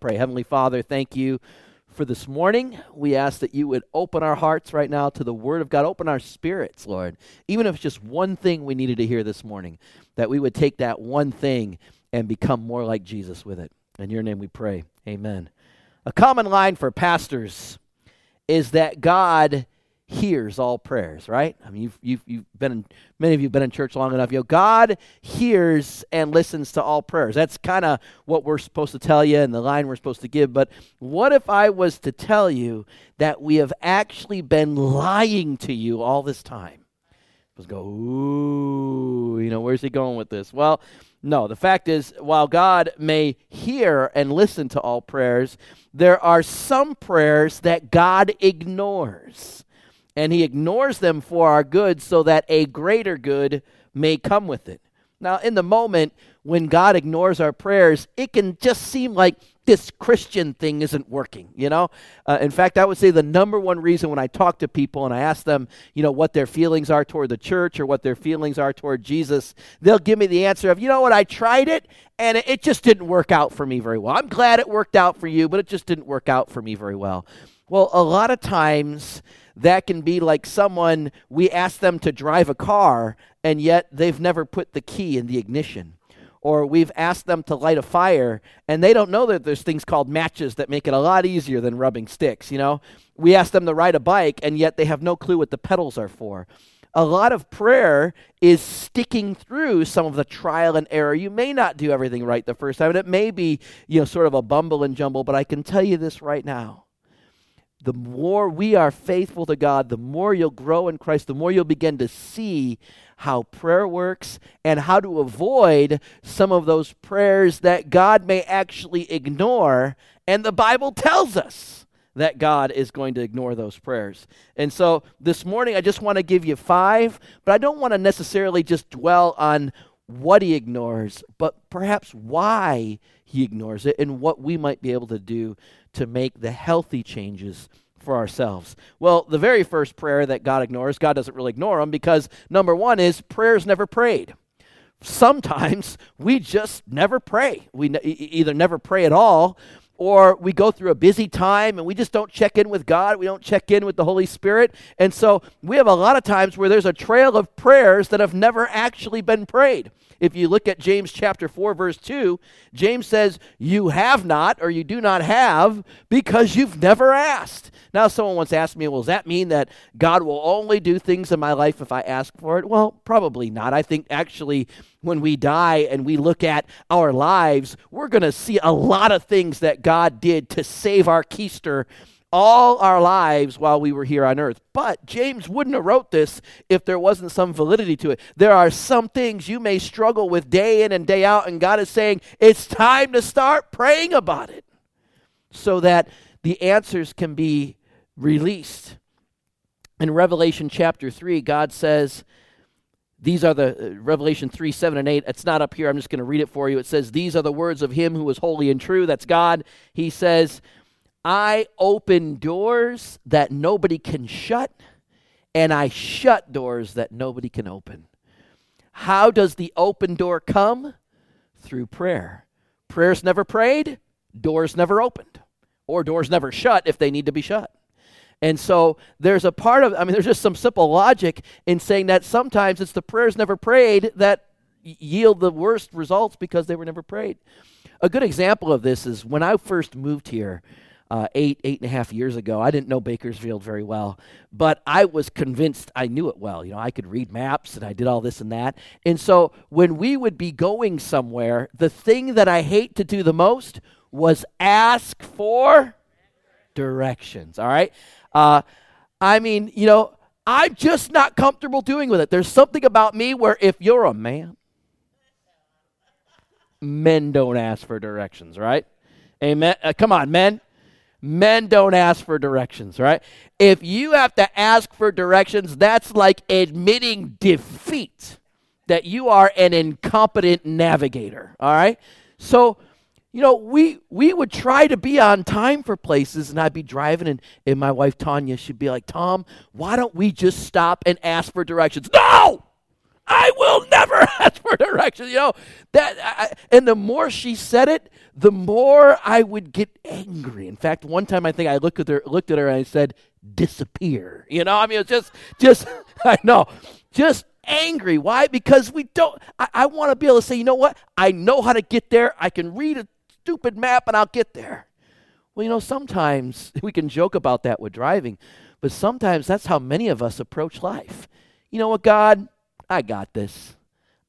pray. Heavenly Father, thank you for this morning. We ask that you would open our hearts right now to the Word of God. Open our spirits, Lord. Even if it's just one thing we needed to hear this morning, that we would take that one thing and become more like Jesus with it. In your name we pray. Amen. A common line for pastors is that God hears all prayers, right? I mean, you've, you've, you've been in, many of you have been in church long enough. You know, God hears and listens to all prayers. That's kind of what we're supposed to tell you and the line we're supposed to give. But what if I was to tell you that we have actually been lying to you all this time? Let's go, ooh, you know, where's he going with this? Well, no, the fact is, while God may hear and listen to all prayers, there are some prayers that God ignores and he ignores them for our good so that a greater good may come with it. Now, in the moment when God ignores our prayers, it can just seem like this Christian thing isn't working, you know? Uh, in fact, I would say the number one reason when I talk to people and I ask them, you know, what their feelings are toward the church or what their feelings are toward Jesus, they'll give me the answer of, you know what, I tried it and it, it just didn't work out for me very well. I'm glad it worked out for you, but it just didn't work out for me very well. Well, a lot of times that can be like someone we ask them to drive a car and yet they've never put the key in the ignition. Or we've asked them to light a fire and they don't know that there's things called matches that make it a lot easier than rubbing sticks, you know? We ask them to ride a bike and yet they have no clue what the pedals are for. A lot of prayer is sticking through some of the trial and error. You may not do everything right the first time, and it may be, you know, sort of a bumble and jumble, but I can tell you this right now the more we are faithful to God, the more you'll grow in Christ, the more you'll begin to see how prayer works and how to avoid some of those prayers that God may actually ignore. And the Bible tells us that God is going to ignore those prayers. And so this morning, I just want to give you five, but I don't want to necessarily just dwell on what he ignores, but perhaps why he ignores it and what we might be able to do to make the healthy changes for ourselves? Well, the very first prayer that God ignores, God doesn't really ignore them because number one is prayers never prayed. Sometimes we just never pray. We ne- either never pray at all or we go through a busy time and we just don't check in with God. We don't check in with the Holy Spirit. And so we have a lot of times where there's a trail of prayers that have never actually been prayed. If you look at James chapter 4 verse 2, James says, "You have not or you do not have because you've never asked." Now someone once asked me, "Well, does that mean that God will only do things in my life if I ask for it?" Well, probably not. I think actually when we die and we look at our lives, we're going to see a lot of things that God did to save our keister all our lives while we were here on earth. But James wouldn't have wrote this if there wasn't some validity to it. There are some things you may struggle with day in and day out, and God is saying it's time to start praying about it so that the answers can be released. In Revelation chapter 3, God says, these are the uh, Revelation 3, 7, and 8. It's not up here. I'm just going to read it for you. It says, These are the words of him who is holy and true. That's God. He says, I open doors that nobody can shut, and I shut doors that nobody can open. How does the open door come? Through prayer. Prayers never prayed, doors never opened, or doors never shut if they need to be shut. And so there's a part of, I mean, there's just some simple logic in saying that sometimes it's the prayers never prayed that yield the worst results because they were never prayed. A good example of this is when I first moved here uh, eight, eight and a half years ago. I didn't know Bakersfield very well, but I was convinced I knew it well. You know, I could read maps and I did all this and that. And so when we would be going somewhere, the thing that I hate to do the most was ask for directions. All right. Uh, I mean, you know, I'm just not comfortable doing with it. There's something about me where if you're a man, men don't ask for directions, right? Amen. Uh, come on, men. Men don't ask for directions, right? If you have to ask for directions, that's like admitting defeat that you are an incompetent navigator, all right? So, you know, we we would try to be on time for places, and I'd be driving, and, and my wife Tanya, she'd be like, Tom, why don't we just stop and ask for directions? No! I will never ask for directions. You know that, I, and the more she said it, the more I would get angry. In fact, one time I think I looked at her, looked at her, and I said, "Disappear." You know, I mean, it's just, just, I know, just angry. Why? Because we don't. I, I want to be able to say, you know what? I know how to get there. I can read a stupid map, and I'll get there. Well, you know, sometimes we can joke about that with driving, but sometimes that's how many of us approach life. You know what, God? I got this.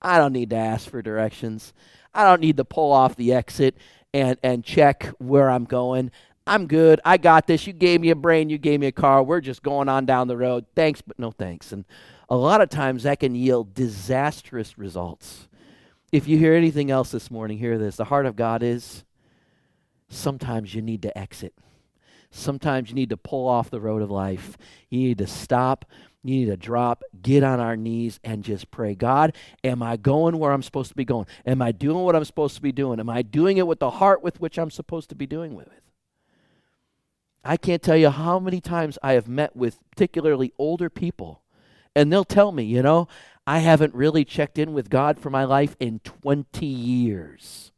I don't need to ask for directions. I don't need to pull off the exit and, and check where I'm going. I'm good. I got this. You gave me a brain. You gave me a car. We're just going on down the road. Thanks, but no thanks. And a lot of times that can yield disastrous results. If you hear anything else this morning, hear this. The heart of God is sometimes you need to exit. Sometimes you need to pull off the road of life. You need to stop. You need to drop, get on our knees, and just pray God, am I going where I'm supposed to be going? Am I doing what I'm supposed to be doing? Am I doing it with the heart with which I'm supposed to be doing with it? I can't tell you how many times I have met with particularly older people, and they'll tell me, you know, I haven't really checked in with God for my life in 20 years.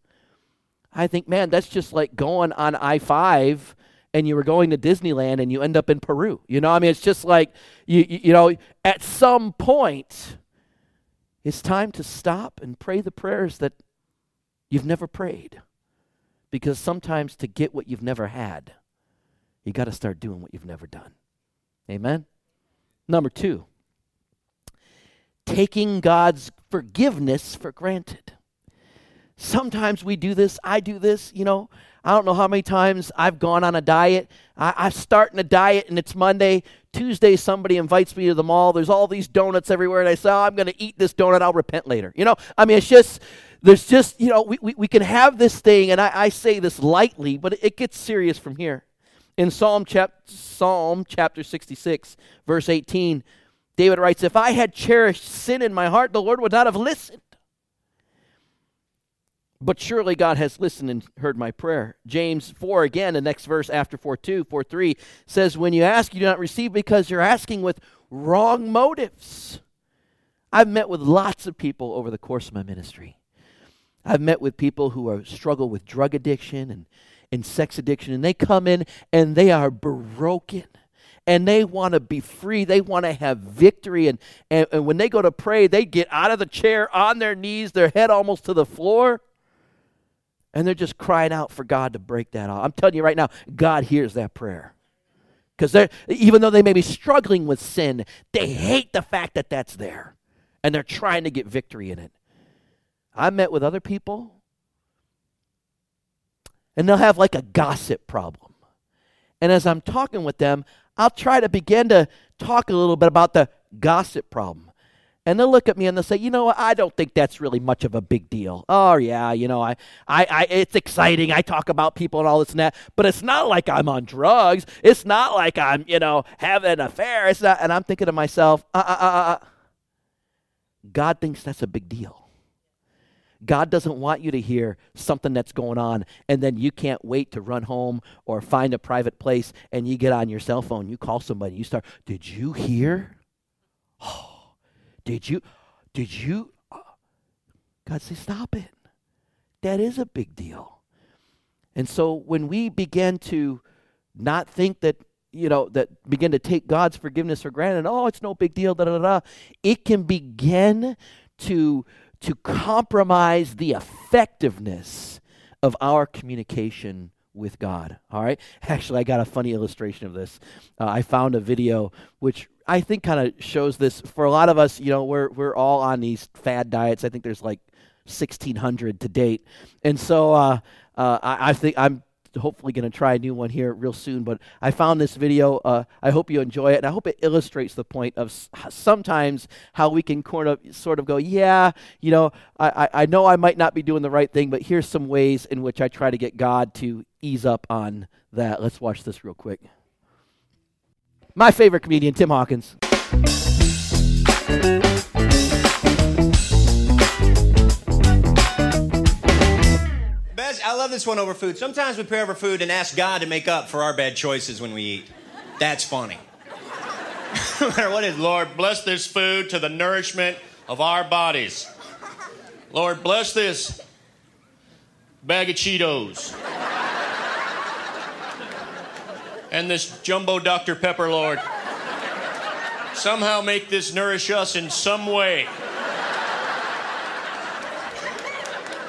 I think, man, that's just like going on I 5 and you were going to Disneyland and you end up in Peru. You know, I mean, it's just like, you, you, you know, at some point, it's time to stop and pray the prayers that you've never prayed. Because sometimes to get what you've never had, you got to start doing what you've never done. Amen? Number two, taking God's forgiveness for granted. Sometimes we do this. I do this, you know. I don't know how many times I've gone on a diet. I, I'm starting a diet and it's Monday. Tuesday, somebody invites me to the mall. There's all these donuts everywhere, and I say, oh, I'm going to eat this donut. I'll repent later. You know, I mean, it's just, there's just, you know, we, we, we can have this thing, and I, I say this lightly, but it gets serious from here. In Psalm, chap- Psalm chapter 66, verse 18, David writes, If I had cherished sin in my heart, the Lord would not have listened. But surely God has listened and heard my prayer. James 4 again, the next verse after 4 2, 4 3 says, When you ask, you do not receive because you're asking with wrong motives. I've met with lots of people over the course of my ministry. I've met with people who are struggle with drug addiction and, and sex addiction, and they come in and they are broken and they want to be free. They want to have victory. And, and, and when they go to pray, they get out of the chair on their knees, their head almost to the floor and they're just crying out for God to break that off. I'm telling you right now, God hears that prayer. Because even though they may be struggling with sin, they hate the fact that that's there. And they're trying to get victory in it. I met with other people, and they'll have like a gossip problem. And as I'm talking with them, I'll try to begin to talk a little bit about the gossip problem. And they'll look at me and they'll say, you know, I don't think that's really much of a big deal. Oh yeah, you know, I, I, I, it's exciting. I talk about people and all this and that, but it's not like I'm on drugs. It's not like I'm, you know, having an affair. It's not. And I'm thinking to myself, uh, uh, uh, uh. God thinks that's a big deal. God doesn't want you to hear something that's going on and then you can't wait to run home or find a private place and you get on your cell phone, you call somebody, you start, did you hear? Oh did you? Did you? Uh, God says, stop it. That is a big deal. And so when we begin to not think that, you know, that begin to take God's forgiveness for granted, oh, it's no big deal, da da da, it can begin to to compromise the effectiveness of our communication with God. All right. Actually, I got a funny illustration of this. Uh, I found a video which I think kind of shows this for a lot of us. You know, we're we're all on these fad diets. I think there's like 1,600 to date, and so uh, uh, I, I think I'm hopefully going to try a new one here real soon. But I found this video. Uh, I hope you enjoy it, and I hope it illustrates the point of s- sometimes how we can sort of, sort of go, yeah, you know, I, I know I might not be doing the right thing, but here's some ways in which I try to get God to ease up on that. Let's watch this real quick. My favorite comedian, Tim Hawkins. This one over food. Sometimes we pray over food and ask God to make up for our bad choices when we eat. That's funny. what is, Lord, bless this food to the nourishment of our bodies. Lord, bless this bag of Cheetos. and this jumbo Dr. Pepper, Lord. Somehow make this nourish us in some way.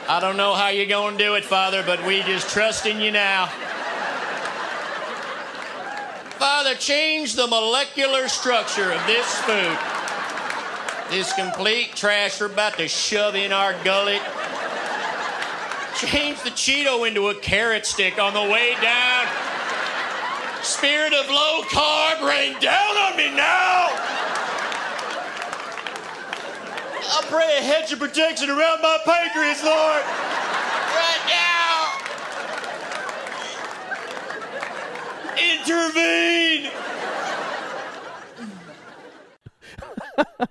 I don't know how you're going to do it, Father, but we just trust in you now. Father, change the molecular structure of this food. This complete trash we're about to shove in our gullet. Change the Cheeto into a carrot stick on the way down. Spirit of low carb, rain down on me now. I pray a hedge of protection around my pancreas, Lord. Right now. Intervene.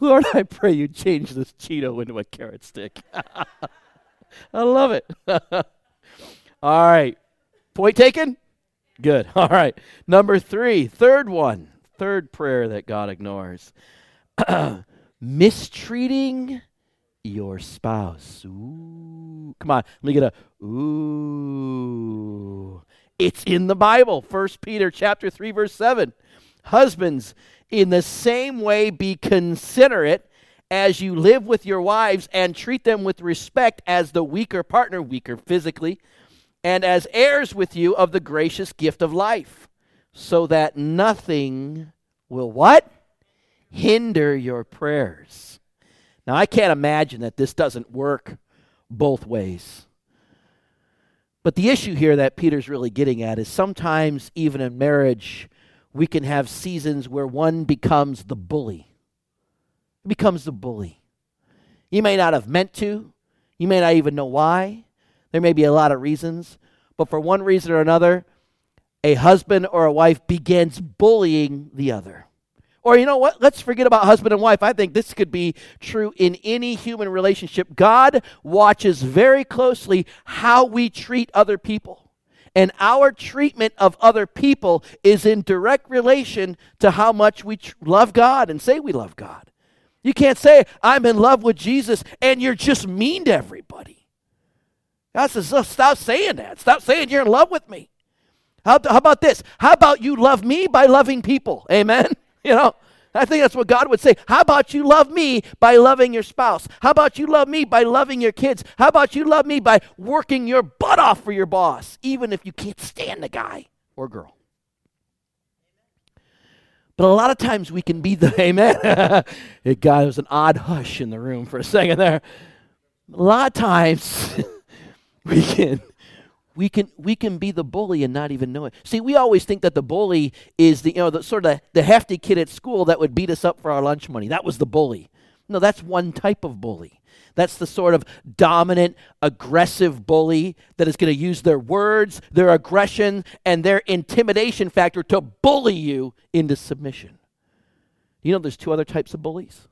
Lord, I pray you change this Cheeto into a carrot stick. I love it. All right. Point taken? Good. All right. Number three, third one, third prayer that God ignores mistreating your spouse. Ooh. Come on. Let me get a ooh. It's in the Bible. First Peter chapter 3 verse 7. Husbands, in the same way be considerate as you live with your wives and treat them with respect as the weaker partner, weaker physically, and as heirs with you of the gracious gift of life, so that nothing will what? Hinder your prayers. Now, I can't imagine that this doesn't work both ways. But the issue here that Peter's really getting at is sometimes, even in marriage, we can have seasons where one becomes the bully. becomes the bully. You may not have meant to, you may not even know why. There may be a lot of reasons, but for one reason or another, a husband or a wife begins bullying the other. Or you know what? Let's forget about husband and wife. I think this could be true in any human relationship. God watches very closely how we treat other people. And our treatment of other people is in direct relation to how much we tr- love God and say we love God. You can't say, I'm in love with Jesus, and you're just mean to everybody. God says, stop saying that. Stop saying you're in love with me. How, how about this? How about you love me by loving people? Amen? You know, I think that's what God would say. How about you love me by loving your spouse? How about you love me by loving your kids? How about you love me by working your butt off for your boss, even if you can't stand the guy or girl? But a lot of times we can be the amen. it got there was an odd hush in the room for a second there. A lot of times we can we can we can be the bully and not even know it. See, we always think that the bully is the you know the sort of the hefty kid at school that would beat us up for our lunch money. That was the bully. No, that's one type of bully. That's the sort of dominant, aggressive bully that is going to use their words, their aggression, and their intimidation factor to bully you into submission. You know, there's two other types of bullies.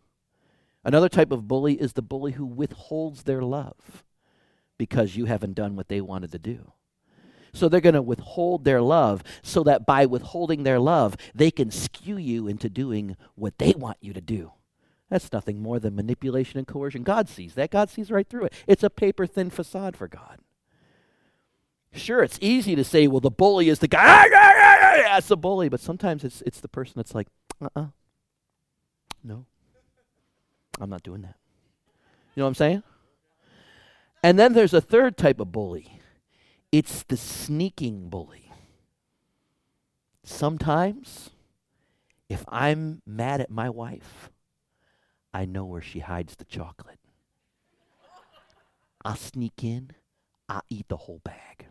Another type of bully is the bully who withholds their love because you haven't done what they wanted to do. So they're going to withhold their love so that by withholding their love, they can skew you into doing what they want you to do. That's nothing more than manipulation and coercion. God sees that. God sees right through it. It's a paper thin facade for God. Sure, it's easy to say, well, the bully is the guy. That's the bully. But sometimes it's, it's the person that's like, uh uh-uh. uh No. I'm not doing that. You know what I'm saying? And then there's a third type of bully it's the sneaking bully. Sometimes, if I'm mad at my wife, I know where she hides the chocolate. I'll sneak in, I'll eat the whole bag.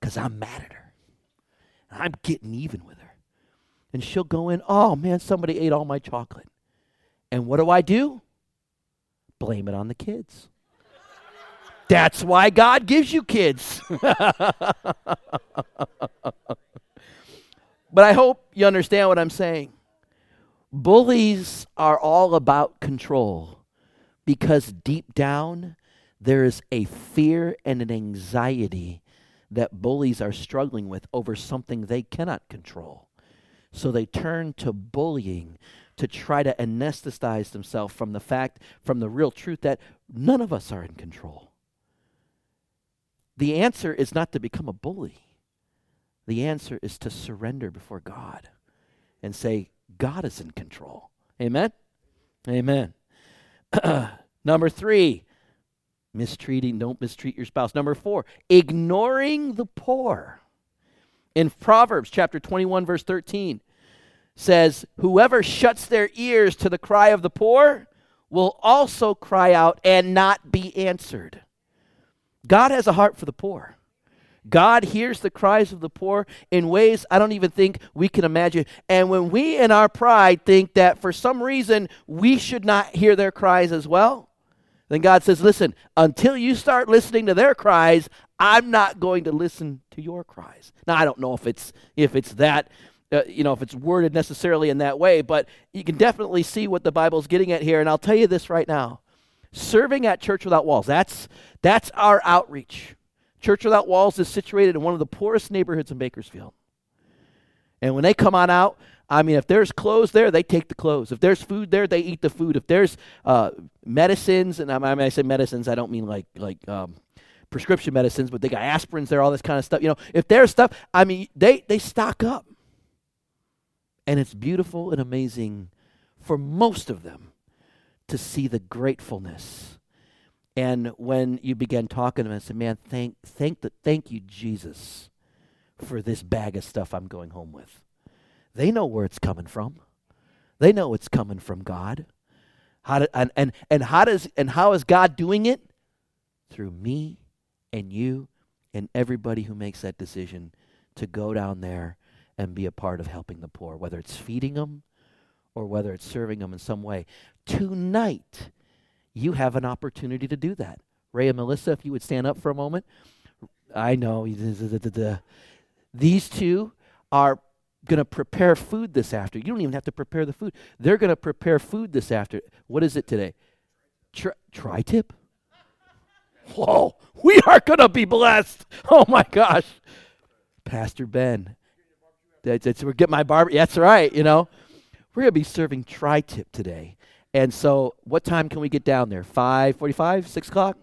Because I'm mad at her. I'm getting even with her. And she'll go in, oh man, somebody ate all my chocolate. And what do I do? Blame it on the kids. That's why God gives you kids. but I hope you understand what I'm saying. Bullies are all about control because deep down there is a fear and an anxiety that bullies are struggling with over something they cannot control. So they turn to bullying to try to anesthetize themselves from the fact, from the real truth that none of us are in control. The answer is not to become a bully. The answer is to surrender before God and say, God is in control. Amen? Amen. Number three, mistreating, don't mistreat your spouse. Number four, ignoring the poor. In Proverbs chapter 21, verse 13, says, Whoever shuts their ears to the cry of the poor will also cry out and not be answered. God has a heart for the poor. God hears the cries of the poor in ways I don't even think we can imagine. And when we, in our pride, think that for some reason we should not hear their cries as well, then God says, Listen, until you start listening to their cries, I'm not going to listen to your cries. Now, I don't know if it's, if it's that. Uh, you know, if it's worded necessarily in that way, but you can definitely see what the Bible's getting at here. And I'll tell you this right now serving at Church Without Walls, that's, that's our outreach. Church Without Walls is situated in one of the poorest neighborhoods in Bakersfield. And when they come on out, I mean, if there's clothes there, they take the clothes. If there's food there, they eat the food. If there's uh, medicines, and I mean, I say medicines, I don't mean like like um, prescription medicines, but they got aspirins there, all this kind of stuff. You know, if there's stuff, I mean, they they stock up, and it's beautiful and amazing for most of them to see the gratefulness and when you began talking to them, I said, "Man, thank, thank, the, thank you, Jesus, for this bag of stuff I'm going home with." They know where it's coming from. They know it's coming from God. How do, and, and, and how does and how is God doing it? Through me and you and everybody who makes that decision to go down there and be a part of helping the poor, whether it's feeding them or whether it's serving them in some way. Tonight, you have an opportunity to do that. Ray and Melissa, if you would stand up for a moment. I know. These two are going to prepare food this after. You don't even have to prepare the food. They're going to prepare food this after. What is it today? Tri, tri-tip? Whoa, we are going to be blessed. Oh my gosh. Pastor Ben. That's, that's, we're my barber. That's right, you know. We're going to be serving tri-tip today. And so, what time can we get down there? Five forty-five, six o'clock.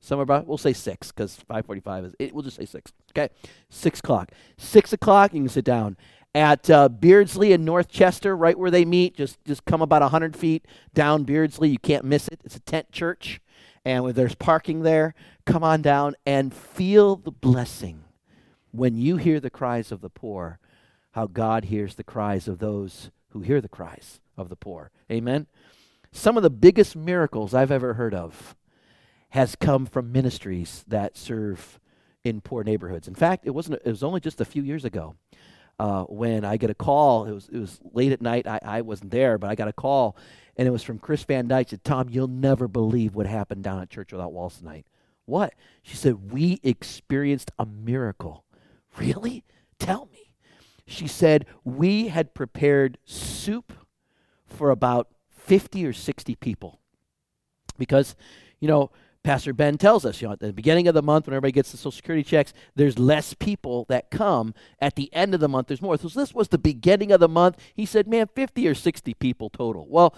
Somewhere about we'll say six because five forty-five is. It, we'll just say six. Okay, six o'clock. Six o'clock. You can sit down at uh, Beardsley in North Chester, right where they meet. Just just come about hundred feet down Beardsley. You can't miss it. It's a tent church, and when there's parking there, come on down and feel the blessing when you hear the cries of the poor. How God hears the cries of those who hear the cries of the poor. Amen. Some of the biggest miracles I've ever heard of has come from ministries that serve in poor neighborhoods. In fact, it wasn't. It was only just a few years ago uh, when I get a call. It was it was late at night. I, I wasn't there, but I got a call, and it was from Chris Van Dyke. Said, "Tom, you'll never believe what happened down at Church Without Walls tonight." What? She said, "We experienced a miracle." Really? Tell me. She said, "We had prepared soup for about 50 or 60 people. Because, you know, Pastor Ben tells us, you know, at the beginning of the month when everybody gets the Social Security checks, there's less people that come. At the end of the month, there's more. So this was the beginning of the month. He said, man, 50 or 60 people total. Well,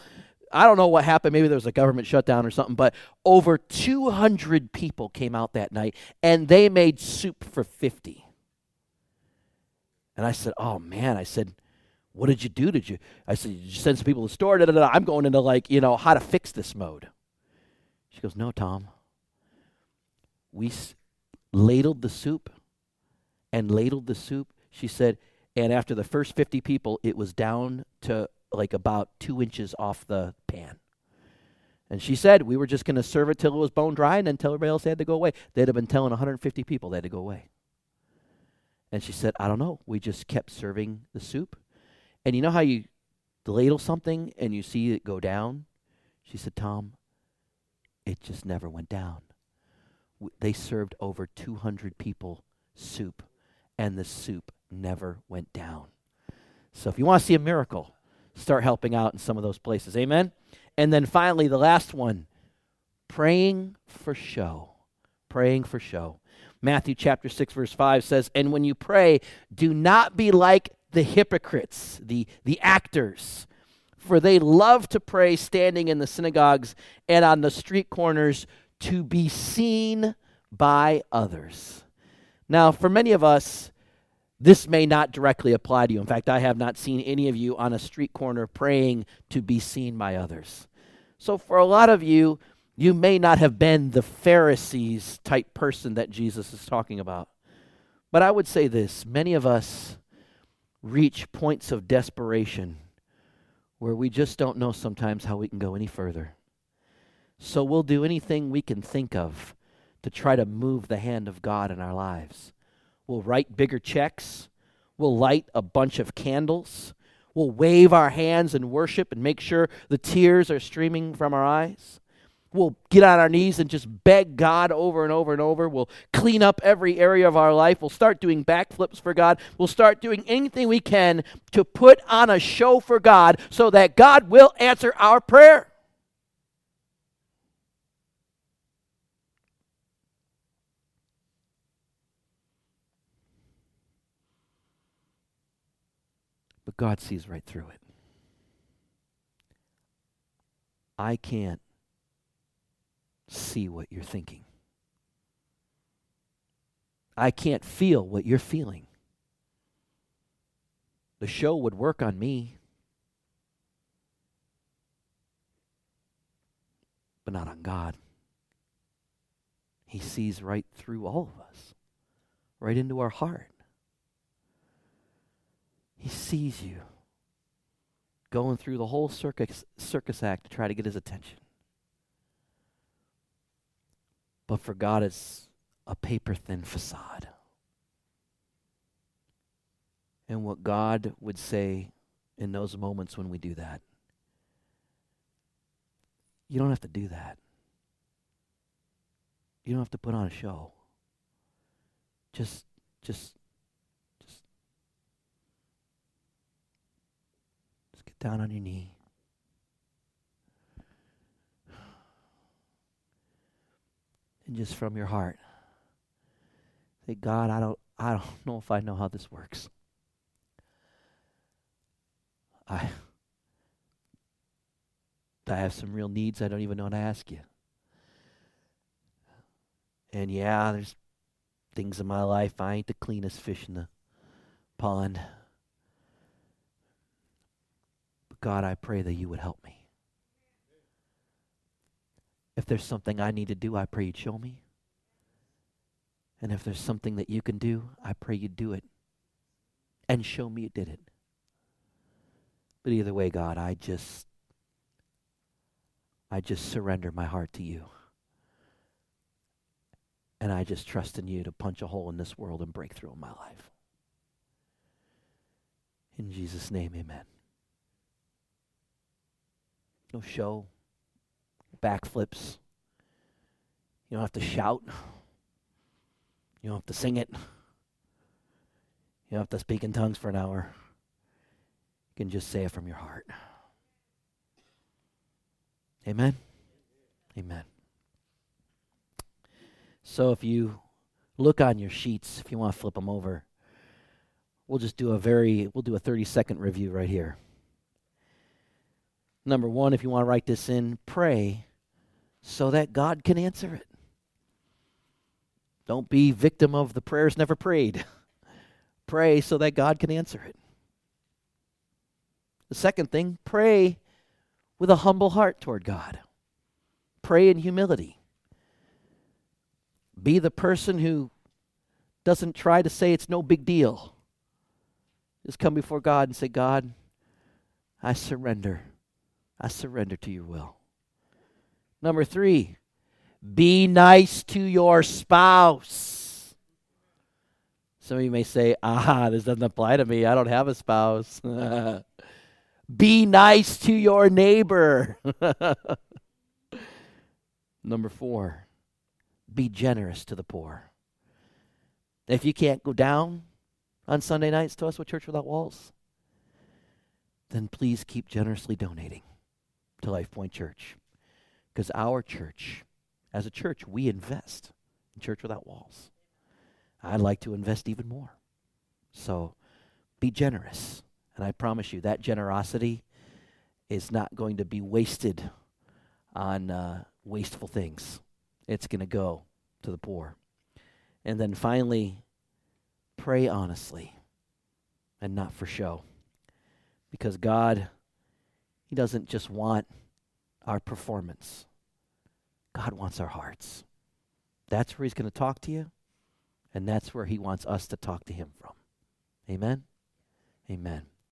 I don't know what happened. Maybe there was a government shutdown or something, but over 200 people came out that night and they made soup for 50. And I said, oh man, I said, what did you do? Did you? I said, you send some people to the store? Da, da, da. I'm going into like, you know, how to fix this mode. She goes, no, Tom. We s- ladled the soup and ladled the soup. She said, and after the first 50 people, it was down to like about two inches off the pan. And she said, we were just going to serve it till it was bone dry and then tell everybody else they had to go away. They'd have been telling 150 people they had to go away. And she said, I don't know. We just kept serving the soup and you know how you ladle something and you see it go down? She said, Tom, it just never went down. They served over 200 people soup, and the soup never went down. So if you want to see a miracle, start helping out in some of those places. Amen? And then finally, the last one praying for show. Praying for show. Matthew chapter 6, verse 5 says, And when you pray, do not be like the hypocrites, the, the actors, for they love to pray standing in the synagogues and on the street corners to be seen by others. Now, for many of us, this may not directly apply to you. In fact, I have not seen any of you on a street corner praying to be seen by others. So, for a lot of you, you may not have been the Pharisees type person that Jesus is talking about. But I would say this many of us reach points of desperation where we just don't know sometimes how we can go any further. So we'll do anything we can think of to try to move the hand of God in our lives. We'll write bigger checks. We'll light a bunch of candles. We'll wave our hands in worship and make sure the tears are streaming from our eyes. We'll get on our knees and just beg God over and over and over. We'll clean up every area of our life. We'll start doing backflips for God. We'll start doing anything we can to put on a show for God so that God will answer our prayer. But God sees right through it. I can't see what you're thinking. I can't feel what you're feeling. The show would work on me, but not on God. He sees right through all of us, right into our heart. He sees you going through the whole circus, circus act to try to get his attention. But for God, it's a paper thin facade. And what God would say in those moments when we do that, you don't have to do that. You don't have to put on a show. Just, just, just, just get down on your knee. And just from your heart. Say god i don't i don't know if i know how this works. I i have some real needs i don't even know how to ask you. And yeah there's things in my life i ain't the cleanest fish in the pond. But god i pray that you would help me if there's something I need to do, I pray you'd show me. And if there's something that you can do, I pray you'd do it and show me you did it. But either way, God, I just I just surrender my heart to you. And I just trust in you to punch a hole in this world and break through in my life. In Jesus' name, amen. No show, backflips. You don't have to shout. You don't have to sing it. You don't have to speak in tongues for an hour. You can just say it from your heart. Amen? Amen. So if you look on your sheets, if you want to flip them over, we'll just do a very, we'll do a 30 second review right here. Number one, if you want to write this in, pray so that God can answer it. Don't be victim of the prayers never prayed. pray so that God can answer it. The second thing, pray with a humble heart toward God. Pray in humility. Be the person who doesn't try to say it's no big deal. Just come before God and say, God, I surrender. I surrender to your will. Number three, be nice to your spouse. Some of you may say, ah, this doesn't apply to me. I don't have a spouse. be nice to your neighbor. Number four, be generous to the poor. If you can't go down on Sunday nights to us with Church Without Walls, then please keep generously donating to Life Point Church. Because our church, as a church, we invest in Church Without Walls. I'd like to invest even more. So Be generous. And I promise you, that generosity is not going to be wasted on uh, wasteful things. It's going to go to the poor. And then finally, pray honestly and not for show. Because God, He doesn't just want our performance, God wants our hearts. That's where He's going to talk to you, and that's where He wants us to talk to Him from. Amen? Amen.